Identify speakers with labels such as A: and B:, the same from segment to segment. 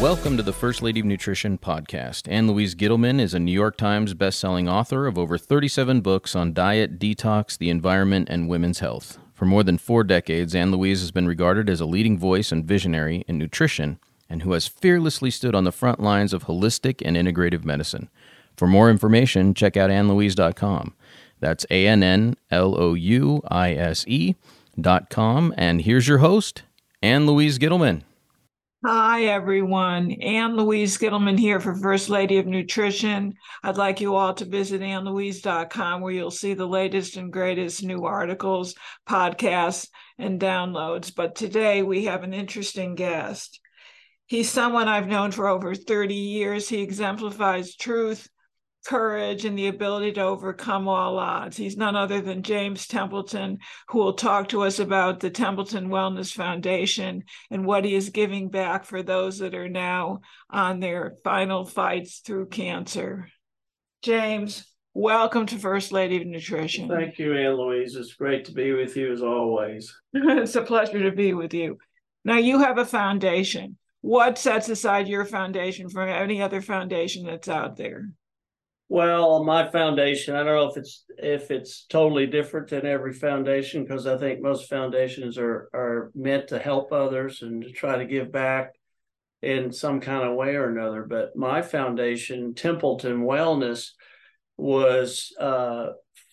A: Welcome to the First Lady of Nutrition podcast. Ann Louise Gittleman is a New York Times bestselling author of over 37 books on diet, detox, the environment, and women's health. For more than four decades, Ann Louise has been regarded as a leading voice and visionary in nutrition and who has fearlessly stood on the front lines of holistic and integrative medicine. For more information, check out annlouise.com. That's A N N L O U I S E dot com. And here's your host, Ann Louise Gittleman.
B: Hi, everyone. Ann Louise Gittleman here for First Lady of Nutrition. I'd like you all to visit annlouise.com where you'll see the latest and greatest new articles, podcasts, and downloads. But today we have an interesting guest. He's someone I've known for over 30 years. He exemplifies truth, courage and the ability to overcome all odds. He's none other than James Templeton, who will talk to us about the Templeton Wellness Foundation and what he is giving back for those that are now on their final fights through cancer. James, welcome to First Lady of Nutrition.
C: Thank you, Ann Louise. It's great to be with you as always.
B: it's a pleasure to be with you. Now, you have a foundation. What sets aside your foundation from any other foundation that's out there?
C: Well, my foundation, I don't know if it's if it's totally different than every foundation because I think most foundations are are meant to help others and to try to give back in some kind of way or another. But my foundation, Templeton Wellness, was uh,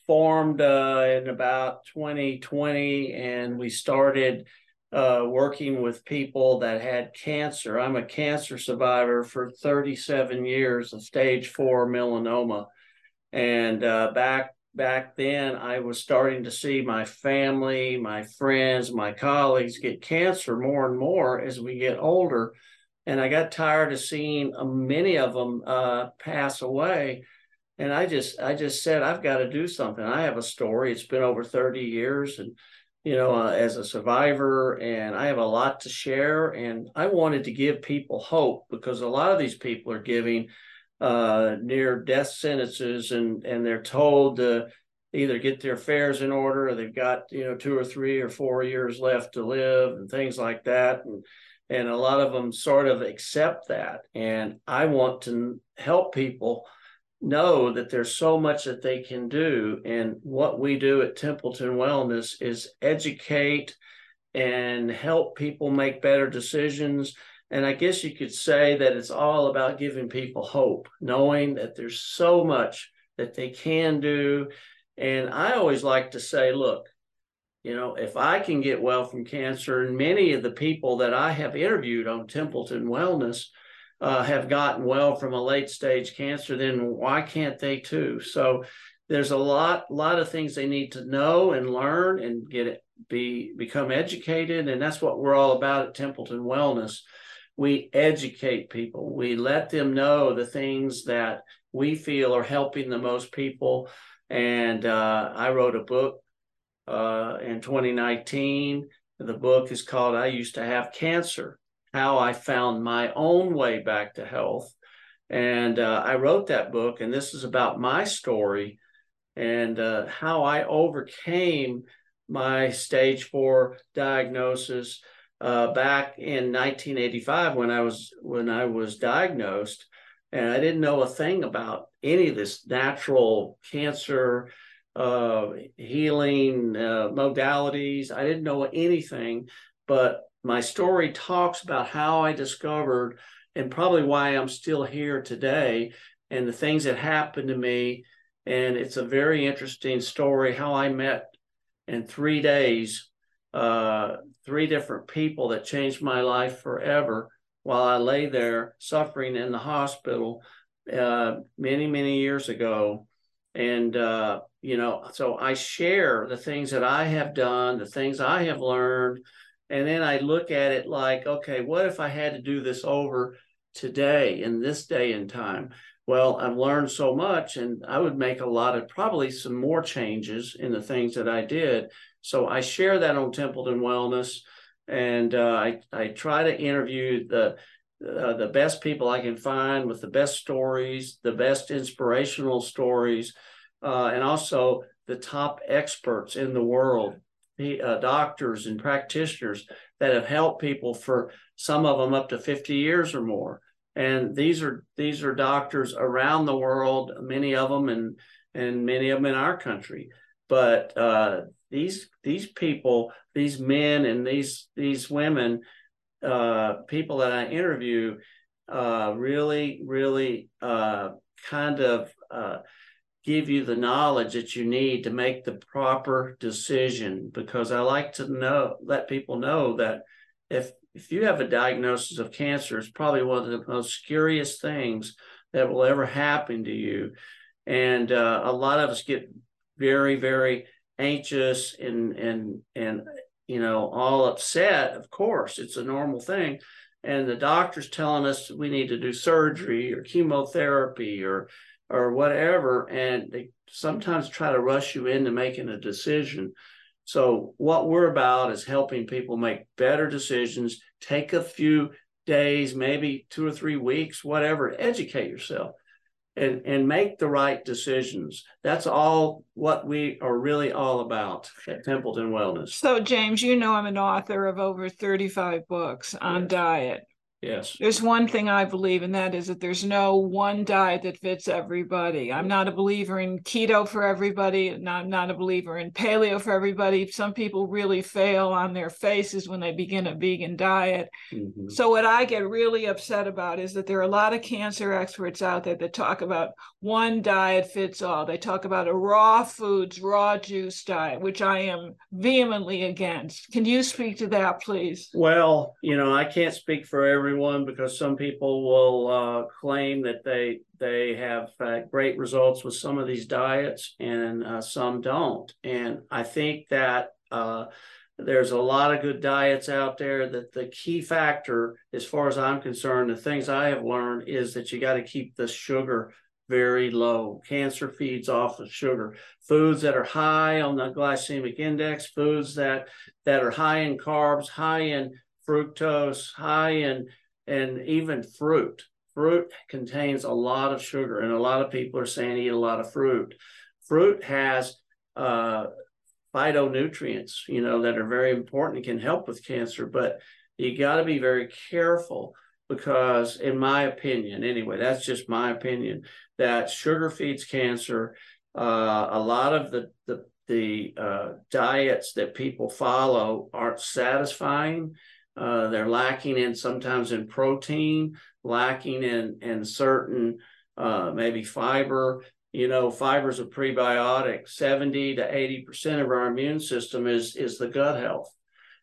C: formed uh, in about 2020, and we started uh, working with people that had cancer. I'm a cancer survivor for 37 years of stage four melanoma, and uh, back back then I was starting to see my family, my friends, my colleagues get cancer more and more as we get older, and I got tired of seeing uh, many of them uh, pass away. And I just, I just said, I've got to do something. I have a story. It's been over 30 years, and you know, uh, as a survivor, and I have a lot to share. And I wanted to give people hope because a lot of these people are giving uh, near death sentences, and and they're told to either get their affairs in order, or they've got you know two or three or four years left to live, and things like that. And and a lot of them sort of accept that. And I want to help people know that there's so much that they can do. And what we do at Templeton Wellness is educate and help people make better decisions. And I guess you could say that it's all about giving people hope, knowing that there's so much that they can do. And I always like to say, look, you know, if I can get well from cancer, and many of the people that I have interviewed on Templeton Wellness, uh, have gotten well from a late stage cancer, then why can't they too? So there's a lot, a lot of things they need to know and learn and get it, be become educated, and that's what we're all about at Templeton Wellness. We educate people. We let them know the things that we feel are helping the most people. And uh, I wrote a book uh, in 2019. The book is called "I Used to Have Cancer." How I found my own way back to health. And uh, I wrote that book, and this is about my story and uh, how I overcame my stage four diagnosis uh, back in 1985 when I was when I was diagnosed, and I didn't know a thing about any of this natural cancer uh, healing uh, modalities. I didn't know anything, but my story talks about how I discovered and probably why I'm still here today and the things that happened to me. And it's a very interesting story how I met in three days uh, three different people that changed my life forever while I lay there suffering in the hospital uh, many, many years ago. And, uh, you know, so I share the things that I have done, the things I have learned, and then I look at it like, okay, what if I had to do this over today in this day and time? Well, I've learned so much, and I would make a lot of probably some more changes in the things that I did. So I share that on Templeton Wellness, and uh, I I try to interview the uh, the best people I can find with the best stories, the best inspirational stories, uh, and also the top experts in the world, uh, doctors and practitioners that have helped people for some of them up to 50 years or more. And these are these are doctors around the world, many of them, and and many of them in our country. But uh, these these people, these men and these these women, uh, people that I interview, uh, really really uh, kind of uh, give you the knowledge that you need to make the proper decision because I like to know let people know that if if you have a diagnosis of cancer it's probably one of the most scariest things that will ever happen to you. And uh, a lot of us get very very anxious and and and you know all upset of course it's a normal thing. And the doctor's telling us we need to do surgery or chemotherapy or or whatever and they sometimes try to rush you into making a decision. So what we're about is helping people make better decisions take a few days maybe two or three weeks whatever educate yourself and and make the right decisions. That's all what we are really all about at templeton wellness.
B: So james you know i'm an author of over 35 books on yes. diet
C: Yes.
B: There's one thing I believe, and that is that there's no one diet that fits everybody. I'm not a believer in keto for everybody, and I'm not a believer in paleo for everybody. Some people really fail on their faces when they begin a vegan diet. Mm-hmm. So, what I get really upset about is that there are a lot of cancer experts out there that talk about one diet fits all. They talk about a raw foods, raw juice diet, which I am vehemently against. Can you speak to that, please?
C: Well, you know, I can't speak for everyone everyone because some people will uh, claim that they they have uh, great results with some of these diets and uh, some don't. And I think that uh, there's a lot of good diets out there. That the key factor, as far as I'm concerned, the things I have learned is that you got to keep the sugar very low. Cancer feeds off of sugar. Foods that are high on the glycemic index, foods that that are high in carbs, high in fructose, high in and even fruit. Fruit contains a lot of sugar, and a lot of people are saying eat a lot of fruit. Fruit has uh, phytonutrients, you know, that are very important and can help with cancer, but you got to be very careful because, in my opinion, anyway, that's just my opinion, that sugar feeds cancer. Uh, a lot of the the the uh, diets that people follow aren't satisfying uh, they're lacking in sometimes in protein, lacking in in certain uh, maybe fiber. You know, fiber is a prebiotic. Seventy to eighty percent of our immune system is is the gut health,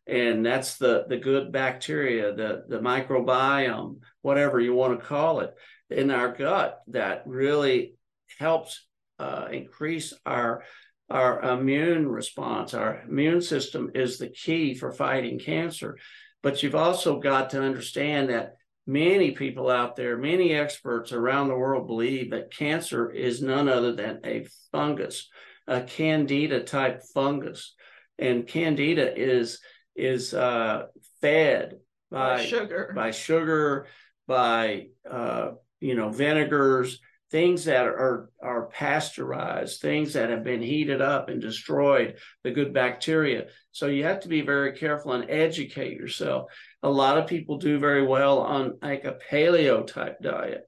C: and that's the the good bacteria, the the microbiome, whatever you want to call it, in our gut that really helps uh, increase our our immune response. Our immune system is the key for fighting cancer. But you've also got to understand that many people out there, many experts around the world believe that cancer is none other than a fungus, a candida type fungus. And candida is is uh, fed by,
B: by, sugar,
C: by sugar, by uh, you know vinegars, things that are are pasteurized, things that have been heated up and destroyed the good bacteria. So you have to be very careful and educate yourself. A lot of people do very well on like a paleo type diet,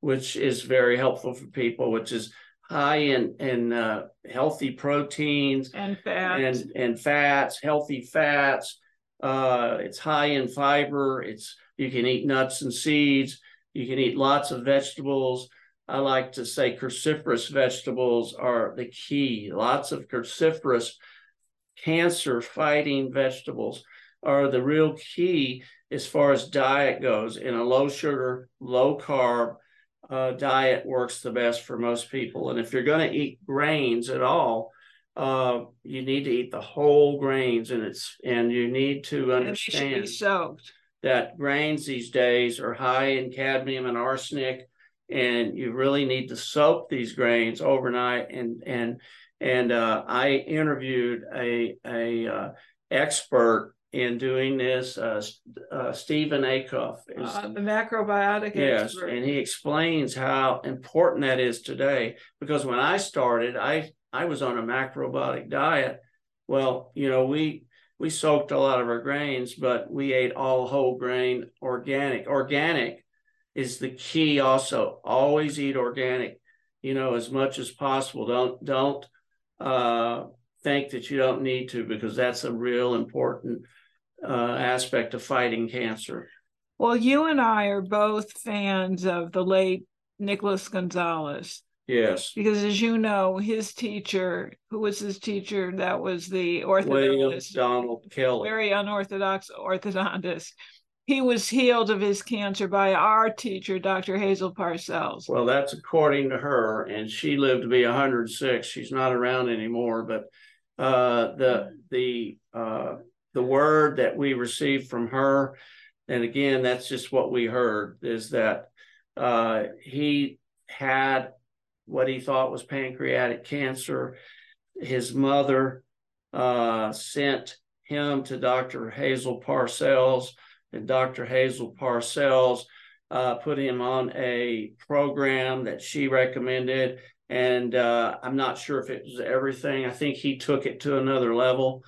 C: which is very helpful for people, which is high in in uh, healthy proteins
B: and fats
C: and and fats, healthy fats. Uh, it's high in fiber. It's you can eat nuts and seeds. You can eat lots of vegetables I like to say cruciferous vegetables are the key. Lots of cruciferous cancer fighting vegetables are the real key as far as diet goes. In a low sugar, low carb uh, diet works the best for most people. And if you're going to eat grains at all, uh, you need to eat the whole grains, and it's and you need to understand that grains these days are high in cadmium and arsenic and you really need to soak these grains overnight. And and and uh, I interviewed a a uh, expert in doing this. Uh, uh, Stephen Acuff is
B: uh, the macrobiotic
C: yes,
B: expert.
C: and he explains how important that is today. Because when I started, I I was on a macrobiotic diet. Well, you know, we we soaked a lot of our grains, but we ate all whole grain, organic. Organic is the key. Also, always eat organic. You know, as much as possible. Don't don't uh, think that you don't need to because that's a real important uh, aspect of fighting cancer.
B: Well, you and I are both fans of the late Nicholas Gonzalez.
C: Yes.
B: Because as you know, his teacher, who was his teacher, that was the
C: William
B: orthodontist,
C: Donald Kelley.
B: very unorthodox orthodontist. He was healed of his cancer by our teacher, Dr. Hazel Parcells.
C: Well, that's according to her, and she lived to be 106. She's not around anymore, but uh, the the uh, the word that we received from her, and again, that's just what we heard, is that uh, he had what he thought was pancreatic cancer. His mother uh, sent him to Dr. Hazel Parcells, and Dr. Hazel Parcells uh, put him on a program that she recommended. And uh, I'm not sure if it was everything. I think he took it to another level.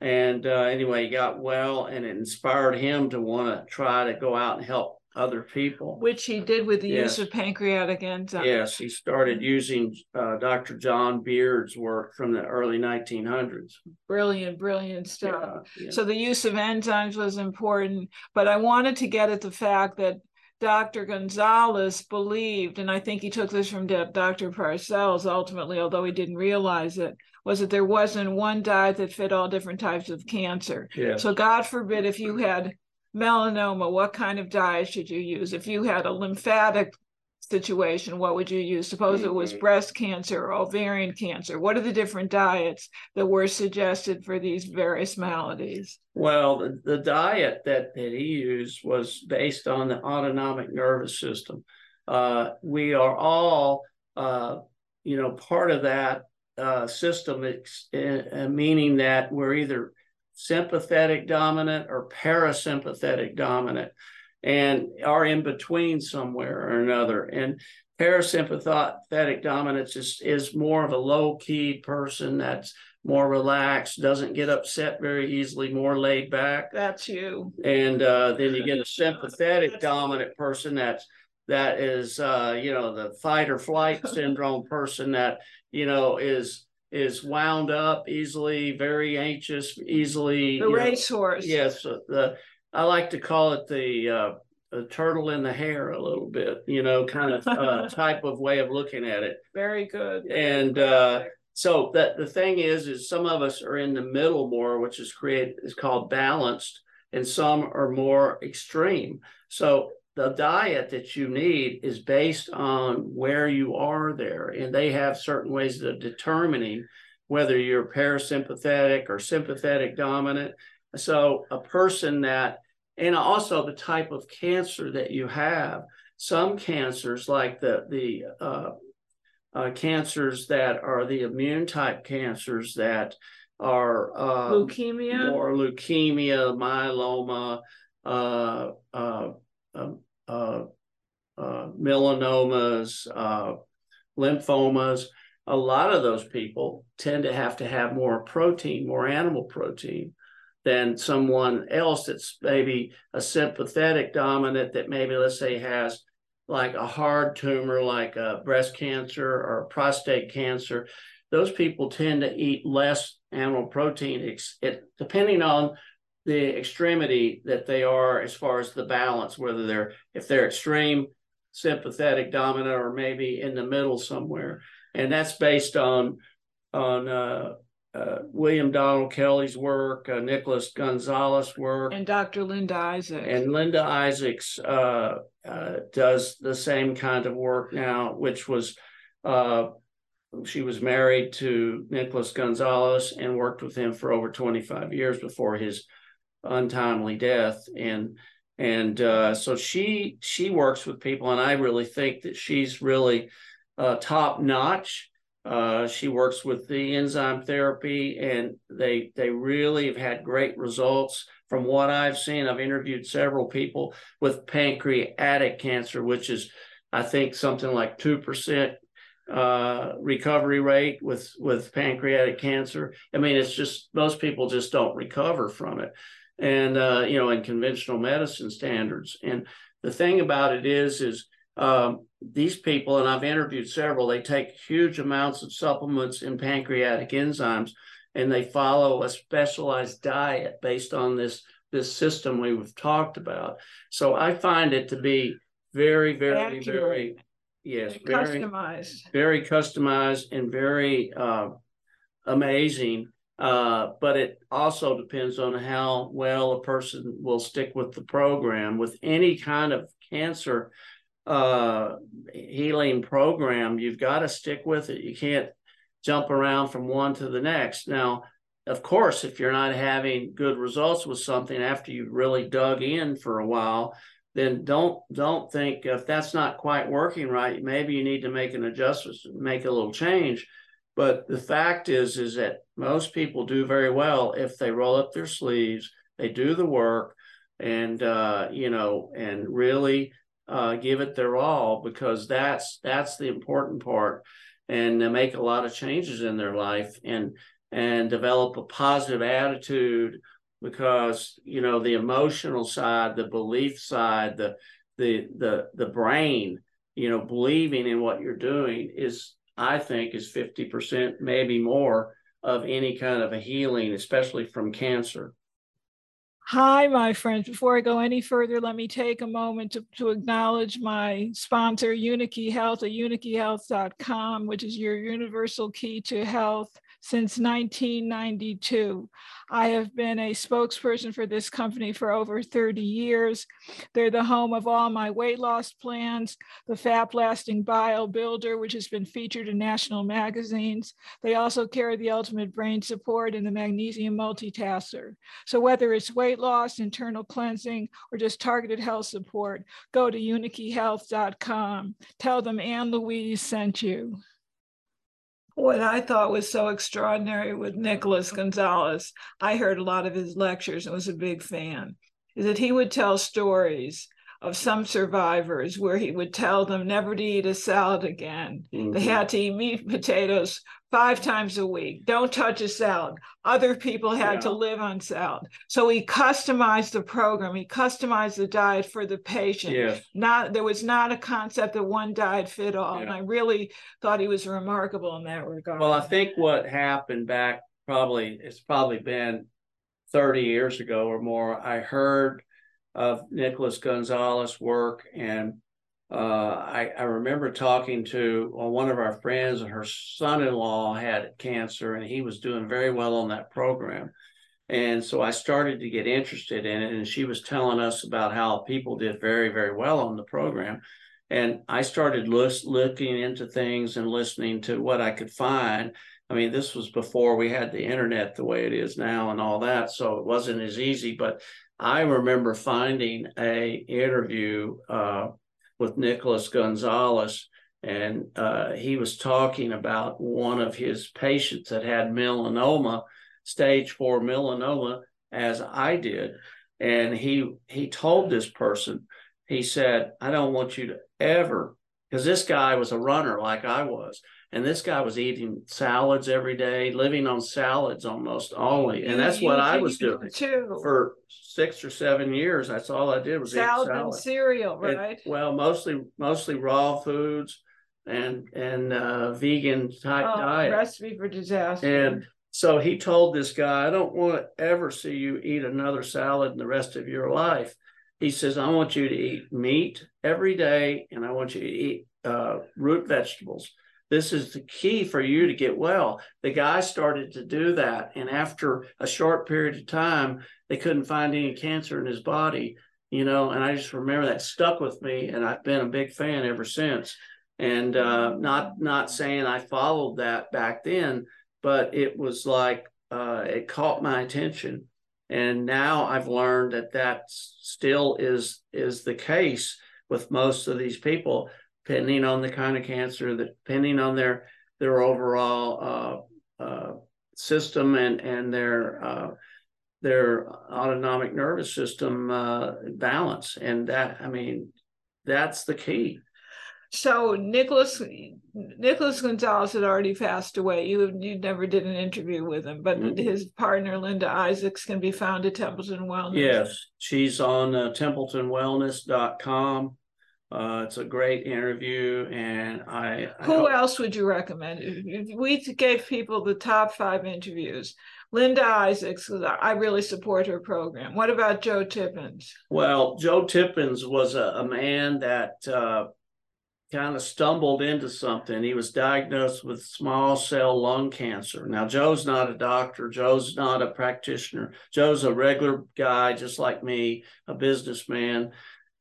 C: And uh, anyway, he got well, and it inspired him to want to try to go out and help other people.
B: Which he did with the
C: Yes.
B: use of pancreatic enzymes.
C: Yes, he started using uh, Dr. John Beard's work from the early 1900s.
B: Brilliant, brilliant stuff.
C: Yeah, yeah.
B: So the use of enzymes was important, but I wanted to get at the fact that Dr. Gonzalez believed, and I think he took this from Dr. Parcells ultimately, although he didn't realize it, was that there wasn't one diet that fit all different types of cancer.
C: yeah.
B: So God forbid if you had melanoma, what kind of diet should you use? If you had a lymphatic situation, what would you use? Suppose it was
C: Mhm.
B: breast cancer or ovarian cancer. What are the different diets that were suggested for these various maladies?
C: Well, the, the diet that, that he used was based on the autonomic nervous system. Uh, we are all, uh, you know, part of that uh, system, ex- uh, meaning that we're either sympathetic dominant or parasympathetic dominant and are in between somewhere or another. And parasympathetic dominance is, is more of a low key person that's more relaxed, doesn't get upset very easily, more laid back.
B: That's you.
C: And uh, then you get a sympathetic dominant person that's that is uh, you know the fight or flight syndrome person that you know is is wound up easily, very anxious, easily.
B: The
C: you know,
B: racehorse.
C: Yes, uh, the I like to call it the uh, the turtle in the hare a little bit, you know, kind of uh, type of way of looking at it.
B: Very good.
C: And uh, so that the thing is, is some of us are in the middle more, which is create is called balanced, and some are more extreme. So the diet that you need is based on where you are there, and they have certain ways of determining whether you're parasympathetic or sympathetic dominant. So a person that, and also the type of cancer that you have. Some cancers, like the the uh, uh, cancers that are the immune type cancers that are uh,
B: Leukemia.
C: or leukemia, myeloma, uh, uh, Um, uh, uh, melanomas, uh, lymphomas. A lot of those people tend to have to have more protein, more animal protein than someone else that's maybe a sympathetic dominant that maybe, let's say, has like a hard tumor like a breast cancer or prostate cancer. Those people tend to eat less animal protein, it, depending on the extremity that they are as far as the balance, whether they're if they're extreme sympathetic dominant or maybe in the middle somewhere, and that's based on on uh, uh, William Donald Kelley's work, uh, Nicholas Gonzalez work,
B: And Dr. Linda Isaac.
C: and Linda Isaacs uh, uh, does the same kind of work now, which was uh, she was married to Nicholas Gonzalez and worked with him for over 25 years before his untimely death. And and uh, so she she works with people, and I really think that she's really uh, top notch. Uh, she works with the enzyme therapy, and they they really have had great results from what I've seen, I've interviewed several people with pancreatic cancer, which is, I think, something like 2% uh, recovery rate with, with pancreatic cancer. I mean, it's just most people just don't recover from it. And, uh, you know, in conventional medicine standards. And the thing about it is, is um, these people, and I've interviewed several, they take huge amounts of supplements and pancreatic enzymes and they follow a specialized diet based on this this system we've talked about. So I find it to be very, very, Accurate. very yes, very
B: customized,
C: very customized, and very uh, amazing. Uh, but it also depends on how well a person will stick with the program. With any kind of cancer uh, healing program, you've got to stick with it. You can't jump around from one to the next. Now, of course, if you're not having good results with something after you've really dug in for a while, then don't don't think if that's not quite working right, maybe you need to make an adjustment, make a little change. But the fact is, is that most people do very well if they roll up their sleeves, they do the work, and uh, you know, and really uh, give it their all because that's that's the important part. And make a lot of changes in their life and and develop a positive attitude because you know the emotional side the belief side the the the the brain you know believing in what you're doing is i think is 50% maybe more of any kind of a healing especially from cancer
B: Hi, my friends. Before I go any further, let me take a moment to, to acknowledge my sponsor, Unikey Health at unikeyhealth.com, which is your universal key to health since 1992. I have been a spokesperson for this company for over 30 years. They're the home of all my weight loss plans, the Fat Blasting Bio Builder, which has been featured in national magazines. They also carry the Ultimate Brain Support and the Magnesium Multitasker. So whether it's weight loss, internal cleansing, or just targeted health support, go to unikeyhealth.com. Tell them Ann Louise sent you what I thought was so extraordinary with Nicholas Gonzalez, I heard a lot of his lectures and was a big fan, is that he would tell stories of some survivors where he would tell them never to eat a salad again. Mm-hmm. They had to eat meat and potatoes five times a week. Don't touch a salad. Other people had yeah. to live on salad. So he customized the program. He customized the diet for the patient.
C: Yeah.
B: Not there was not a concept that one diet fit all. Yeah. And I really thought he was remarkable in that regard.
C: Well, I think what happened back probably it's probably been 30 years ago or more. I heard of Nicholas Gonzalez' work. And uh, I, I, remember talking to one of our friends, and her son in law had cancer, and he was doing very well on that program. And so I started to get interested in it. And she was telling us about how people did very, very well on the program. And I started list, looking into things and listening to what I could find. I mean, this was before we had the internet the way it is now and all that. So it wasn't as easy, but I remember finding a interview uh, with Nicholas Gonzalez, and uh, he was talking about one of his patients that had melanoma, stage four melanoma, as I did, and he he told this person, he said, "I don't want you to ever," because this guy was a runner like I was. And this guy was eating salads every day, living on salads almost only. And that's what I was doing
B: too.
C: for six or seven years. That's all I did was salad, eat salad
B: and cereal, right?
C: And, well, mostly mostly raw foods and and uh, vegan type oh, diet.
B: Recipe for disaster.
C: And so he told this guy, I don't want to ever see you eat another salad in the rest of your life. He says, I want you to eat meat every day, and I want you to eat uh, root vegetables this is the key for you to get well. The guy started to do that. And after a short period of time, they couldn't find any cancer in his body, you know. And I just remember that stuck with me. And I've been a big fan ever since. And uh, not not saying I followed that back then, but it was like uh, it caught my attention. And now I've learned that that still is is the case with most of these people depending on the kind of cancer, depending on their their overall uh, uh, system and and their uh, their autonomic nervous system uh, balance, and that I mean that's the key.
B: So Nicholas Nicholas Gonzalez had already passed away. You you never did an interview with him, but mm-hmm. his partner Linda Isaacs can be found at Templeton Wellness.
C: Yes, she's on uh, templetonwellness.com. Uh, it's a great interview, and I.
B: I Who hope... else would you recommend? If we gave people the top five interviews. Linda Isaacs, I really support her program. What about Joe Tippens?
C: Well, Joe Tippens was a, a man that uh, kind of stumbled into something. He was diagnosed with small cell lung cancer. Now, Joe's not a doctor, Joe's not a practitioner. Joe's a regular guy, just like me, a businessman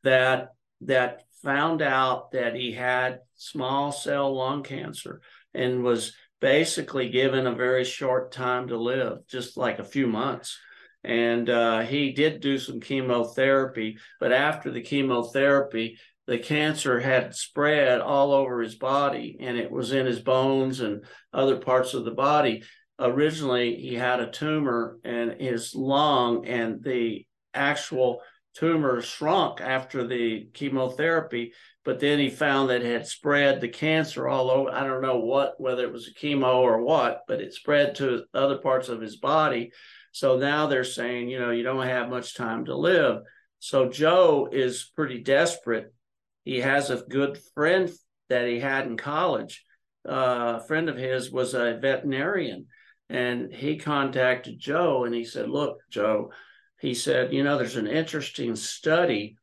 C: that that found out that he had small cell lung cancer and was basically given a very short time to live, just like a few months. And uh, he did do some chemotherapy, but after the chemotherapy, the cancer had spread all over his body and it was in his bones and other parts of the body. Originally, he had a tumor in his lung, and the actual tumor shrunk after the chemotherapy. But then he found that it had spread the cancer all over. I don't know what, whether it was a chemo or what, but it spread to other parts of his body. So now they're saying, you know, you don't have much time to live. So Joe is pretty desperate he has a good friend that he had in college. Uh, a friend of his was a veterinarian, and he contacted Joe and he said, Look, Joe, he said, you know, there's an interesting study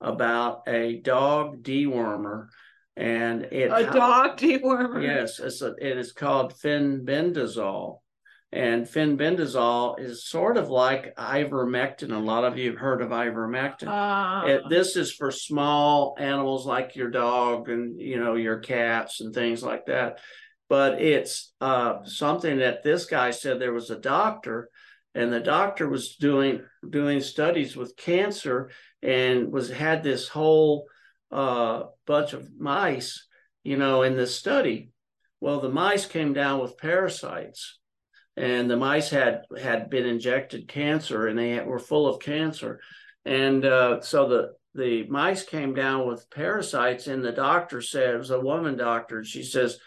C: about a dog dewormer and it
B: a dog dewormer
C: yes it's a, it is called fenbendazole and fenbendazole is sort of like ivermectin. A lot of you have heard of ivermectin. Uh, it, this is for small animals like your dog and you know your cats and things like that. But it's uh, something that this guy said there was a doctor, and the doctor was doing doing studies with cancer and was had this whole uh, bunch of mice, you know, in this study. Well, the mice came down with parasites and the mice had had been injected cancer and they had, were full of cancer and uh, so the the mice came down with parasites and the doctor said it was a woman doctor and she says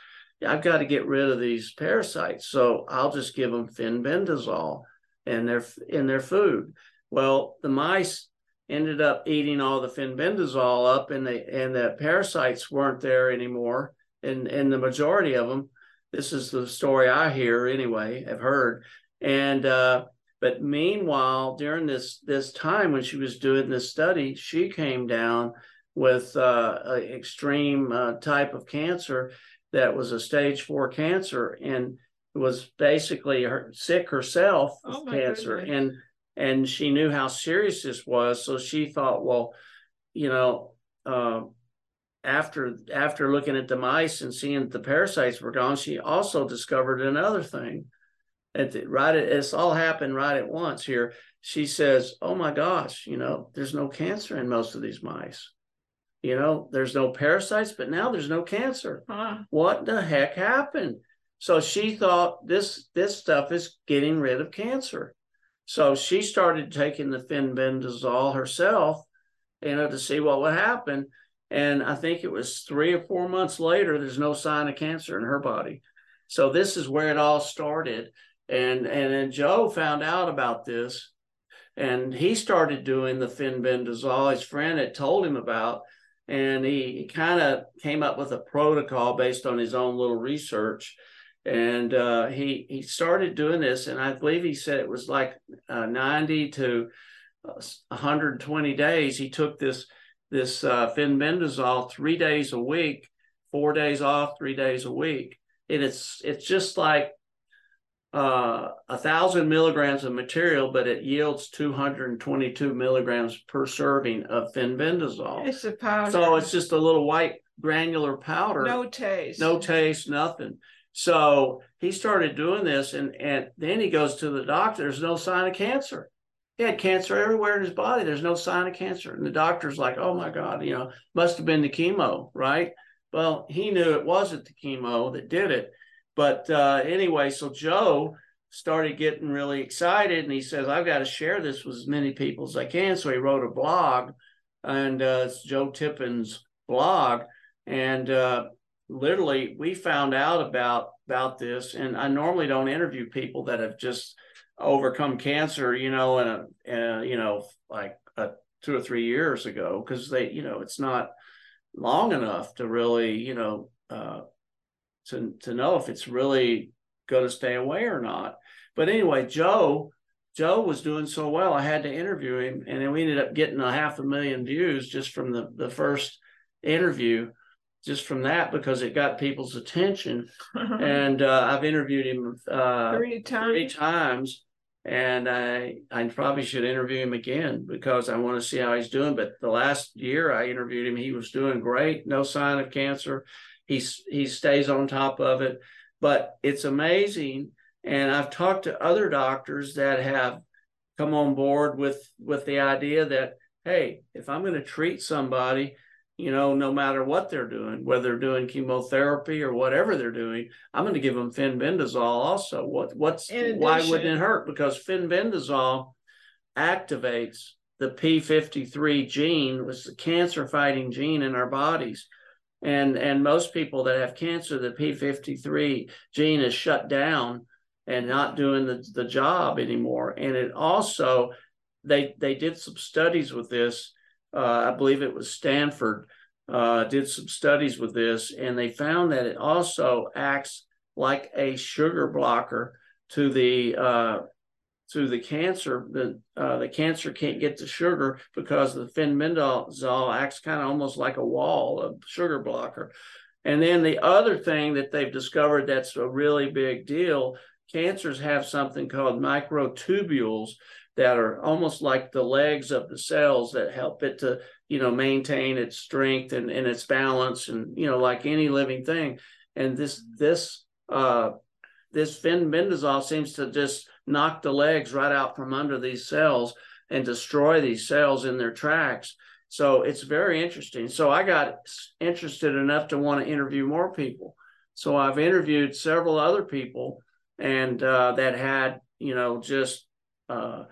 C: i've got to get rid of these parasites so i'll just give them fenbendazole in their in their food. Well the mice ended up eating all the fenbendazole up and the and the parasites weren't there anymore and and the majority of them this is the story I hear anyway, I've heard. And uh, but meanwhile, during this this time when she was doing this study, she came down with uh, an extreme uh, type of cancer that was a stage four cancer. And was basically her, sick herself oh with cancer goodness. and and she knew how serious this was so she thought well you know uh, after after looking at the mice and seeing that the parasites were gone, she also discovered another thing. At the, right, at, it's all happened right at once here. She says, "Oh my gosh, you know, there's no cancer in most of these mice. You know, there's no parasites, but now there's no cancer. Huh. What the heck happened?" So she thought this this stuff is getting rid of cancer. So she started taking the fenbendazole herself, you know, to see what would happen and I think it was three or four months later, there's no sign of cancer in her body. So this is where it all started. And and then Joe found out about this and he started doing the fenbendazole. his friend had told him about. And he, he kind of came up with a protocol based on his own little research. And uh, he he started doing this, and I believe he said it was like uh, 90 to 120 uh, days. He took this this uh, fenbendazole three days a week, four days off, three days a week, and it's it's just like uh, a thousand milligrams of material, but it yields 222 milligrams per serving of fenbendazole.
B: It's a powder.
C: So it's just a little white granular powder.
B: No taste.
C: No taste, nothing. So he started doing this, and and then he goes to the doctor. There's no sign of cancer he had cancer everywhere in his body. There's no sign of cancer. And the doctor's like, oh my God, you know, must have been the chemo, right? Well, he knew it wasn't the chemo that did it. But uh, anyway, so Joe started getting really excited and he says, I've got to share this with as many people as I can. So he wrote a blog and uh, it's Joe Tippin's blog. And uh, literally we found out about about this and I normally don't interview people that have just overcome cancer, you know, in a, you know, like a, two or three years ago, because they, you know, it's not long enough to really, you know, uh, to to know if it's really going to stay away or not. But anyway, Joe, Joe was doing so well, I had to interview him, and then we ended up getting a half a million views just from the the first interview, just from that because it got people's attention. and uh, I've interviewed him uh,
B: three times.
C: Three times. And I I probably should interview him again because I want to see how he's doing. But the last year I interviewed him, he was doing great, no sign of cancer. He's he stays on top of it but it's amazing. And I've talked to other doctors that have come on board with with the idea that hey, if I'm going to treat somebody, you know, no matter what they're doing, whether they're doing chemotherapy or whatever they're doing, I'm going to give them fenbendazole also. What what's why wouldn't it hurt? Because fenbendazole activates the P53 gene, which is a cancer fighting gene in our bodies and and most people that have cancer the p53 gene is shut down and not doing the, the job anymore and it also they they did some studies with this uh, i believe it was stanford uh, did some studies with this and they found that it also acts like a sugar blocker to the uh, to the cancer, the uh, the cancer can't get the sugar because the fenbendazole acts kind of almost like a wall, a sugar blocker. And then the other thing that they've discovered that's a really big deal, cancers have something called microtubules that are almost like the legs of the cells that help it to, you know, maintain its strength and, and its balance and, you know, like any living thing. And this this uh this fenbendazole seems to just knock the legs right out from under these cells and destroy these cells in their tracks. So it's very interesting. So I got interested enough to want to interview more people. So I've interviewed several other people and uh, that had, you know, just uh,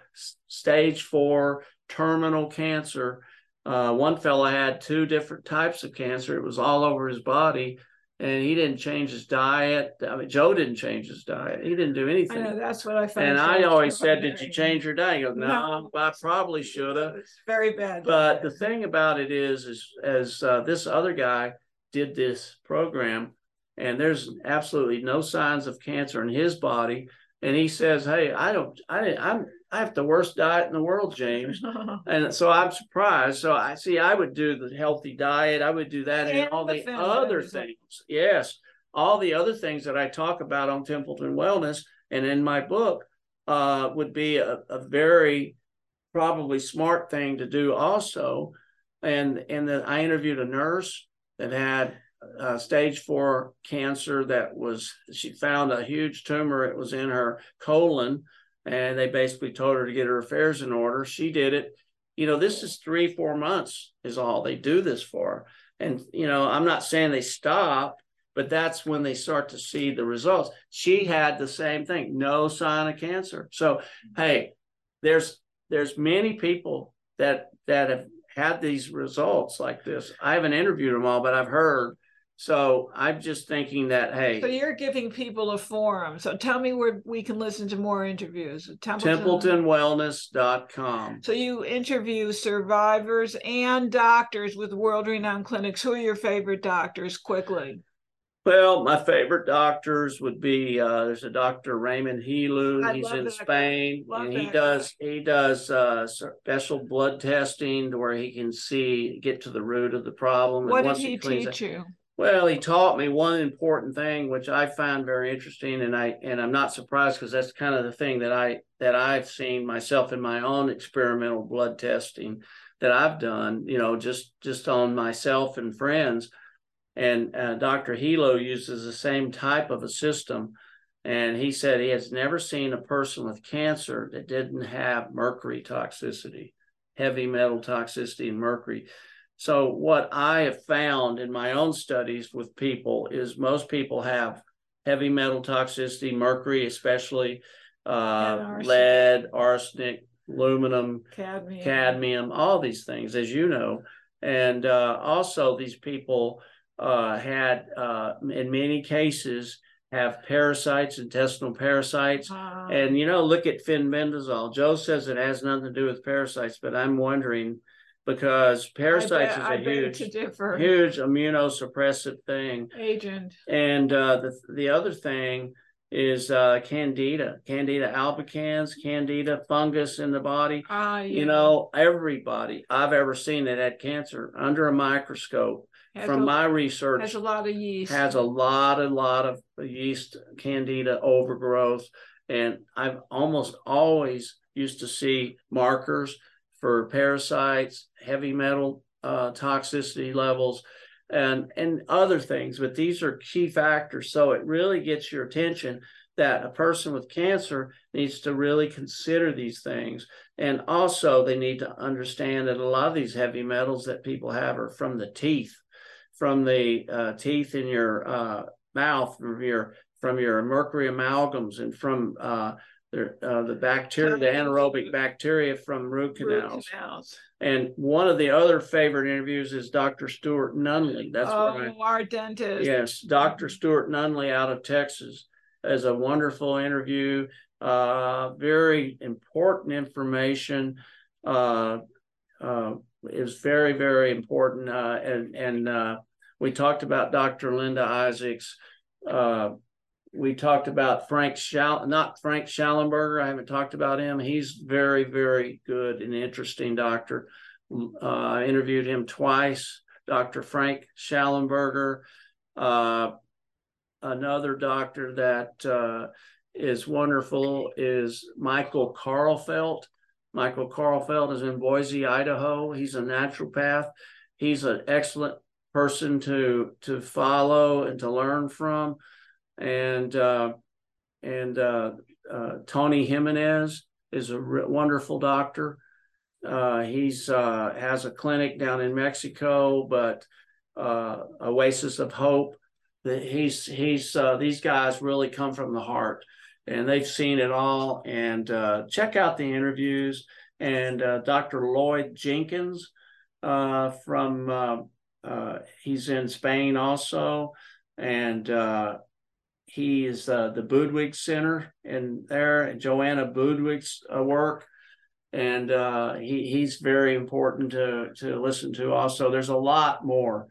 C: stage four terminal cancer. Uh, one fellow had two different types of cancer. It was all over his body and he didn't change his diet. I mean, Joe didn't change his diet. He didn't do anything.
B: I know, that's what I found.
C: And I always said, "Did you change your diet?" He goes, "No, no I probably should have."
B: It's very bad.
C: But the thing about it is, is as uh, this other guy did this program, and there's absolutely no signs of cancer in his body, and he says, "Hey, I don't, I, I'm, I have the worst diet in the world, James," and so I'm surprised. So I see, I would do the healthy diet, I would do that, and, and all the, the other things. Yes, all the other things that I talk about on Templeton Wellness and in my book uh, would be a, a very probably smart thing to do also. And and then I interviewed a nurse that had uh, stage four cancer that was she found a huge tumor. It was in her colon and they basically told her to get her affairs in order. She did it. You know this is three four months is all they do this for. And you know i'm not saying they stop but that's when they start to see the results. She had the same thing no sign of cancer. So hey there's there's many people that that have had these results like this. I haven't interviewed them all but i've heard so I'm just thinking that hey,
B: so you're giving people a forum. So tell me where we can listen to more interviews.
C: Templeton. TempletonWellness.com.
B: So you interview survivors and doctors with world-renowned clinics. Who are your favorite doctors? Quickly.
C: Well, my favorite doctors would be uh, there's a doctor Raymond Hilu. He's in Spain, and he does guy. he does uh, special blood testing to where he can see get to the root of the problem.
B: What did he, he teach you?
C: Well, he taught me one important thing, which I found very interesting, and I and I'm not surprised because that's kind of the thing that I that I've seen myself in my own experimental blood testing that I've done, you know, just just on myself and friends. And uh, Dr. Hilu uses the same type of a system, and he said he has never seen a person with cancer that didn't have mercury toxicity, heavy metal toxicity, and mercury. So, what I have found in my own studies with people is most people have heavy metal toxicity, mercury especially, uh,
B: arsenic.
C: lead, arsenic, aluminum,
B: cadmium.
C: cadmium, all these things, as you know. And uh, also, these people uh, had, uh, in many cases, have parasites, intestinal parasites.
B: Uh,
C: And you know, look at fenbendazole. Joe says it has nothing to do with parasites, but I'm wondering because parasites is a huge, huge immunosuppressive thing.
B: agent.
C: And uh, the the other thing is uh, candida, candida albicans, candida fungus in the body.
B: Ah,
C: You know, everybody I've ever seen that had cancer under a microscope
B: has
C: from
B: a,
C: my research
B: has a lot of yeast.
C: has a lot, a lot of yeast candida overgrowth. And I've almost always used to see markers for parasites, heavy metal uh, toxicity levels, and, and other things. But these are key factors. So it really gets your attention that a person with cancer needs to really consider these things. And also, they need to understand that a lot of these heavy metals that people have are from the teeth from the uh, teeth in your uh, mouth, from your from your mercury amalgams, and from uh, the uh, the bacteria, the anaerobic bacteria from root
B: root
C: canals.
B: canals.
C: And one of the other favorite interviews is Dr. Stuart Nunnally. That's
B: oh,
C: where I,
B: our dentist.
C: yes, Dr. Stuart Nunnally out of Texas is a wonderful interview. Uh, very important information. Uh, uh, is very very important. Uh, and and uh, we talked about Dr. Linda Isaacs. We talked about Frank Schall, not Frank Shallenberger. I haven't talked about him. He's very very good and interesting doctor. Uh, interviewed him twice. Dr. Frank Shallenberger. Uh, another doctor that uh, is wonderful is Michael Karlfeldt. Michael Karlfeldt is in Boise, Idaho. He's a naturopath. He's an excellent person to to follow and to learn from. And uh, and uh, uh, Tony Jimenez is a re- wonderful doctor. Uh, he's uh, has a clinic down in Mexico, but uh, Oasis of Hope. He's he's these guys really come from the heart and they've seen it all. And uh, check out the interviews. And uh, Dr. Lloyd Jenkins uh, from uh, he's in Spain also, and uh, he is uh, the Budwig Center in there. Johanna Budwig's work. And he, he's very important to, to listen to. Also, there's a lot more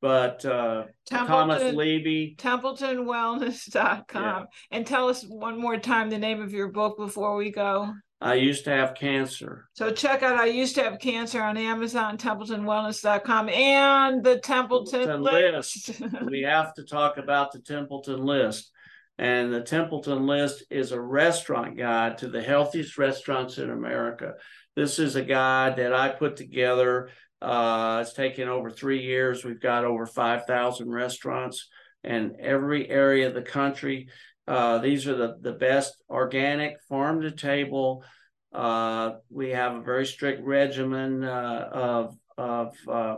C: but uh, Thomas Levy.
B: TempletonWellness.com. Yeah. And tell us one more time the name of your book before we go.
C: I used to have cancer.
B: So check out I used to have cancer on Amazon, TempletonWellness.com, and the Templeton, Templeton list.
C: list. we have to talk about the Templeton list. And the Templeton list is a restaurant guide to the healthiest restaurants in America. This is a guide that I put together uh, it's taken over three years. We've got over 5,000 restaurants in every area of the country. Uh, these are the, the best organic farm to table. Uh, we have a very strict regimen uh, of, of uh,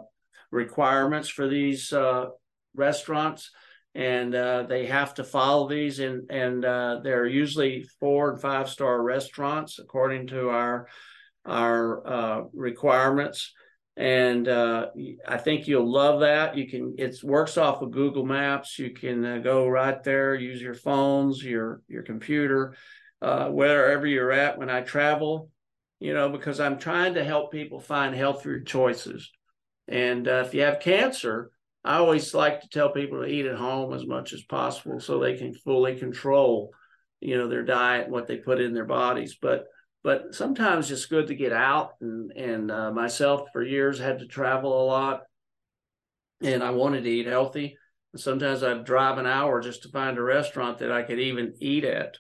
C: requirements for these uh, restaurants. And they have to follow these, and, and they're usually four and five star restaurants according to our, our requirements and uh, I think you'll love that. You can it works off of Google Maps. You can uh, go right there, use your phones, your your computer, uh, wherever you're at. When I travel, you know, because I'm trying to help people find healthier choices. And uh, if you have cancer, I always like to tell people to eat at home as much as possible so they can fully control, you know, their diet and what they put in their bodies. But but sometimes it's good to get out and and uh, myself for years had to travel a lot and i wanted to eat healthy. And sometimes i'd drive an hour just to find a restaurant that i could even eat at.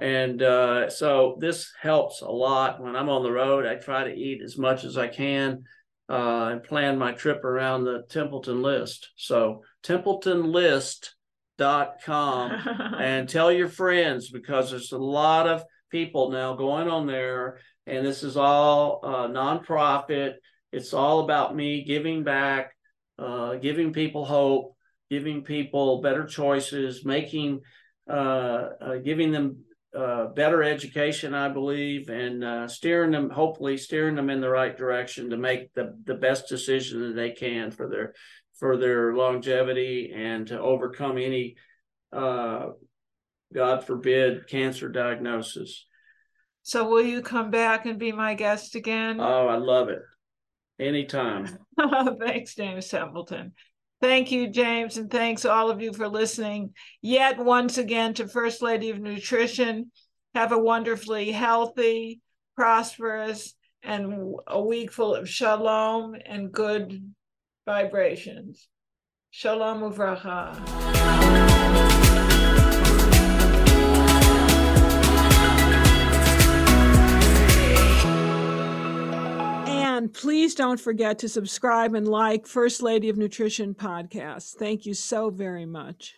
C: And uh, so this helps a lot when i'm on the road. I try to eat as much as i can uh, and plan my trip around the templeton list. So templetonlist.com and tell your friends because there's a lot of people now going on there, and this is all uh, nonprofit. It's all about me giving back, uh, giving people hope, giving people better choices, making, uh, uh giving them uh, better education, I believe, and uh, steering them, hopefully steering them in the right direction to make the, the best decision that they can for their for their longevity and to overcome any, uh, God forbid, cancer diagnosis.
B: So will you come back and be my guest again?
C: Oh, I love it. Anytime.
B: Thanks, James Templeton. Thank you, James, and thanks all of you for listening yet once again to First Lady of Nutrition. Have a wonderfully healthy, prosperous, and a week full of shalom and good vibrations. Shalom uvracha. And please don't forget to subscribe and like First Lady of Nutrition podcast. Thank you so very much.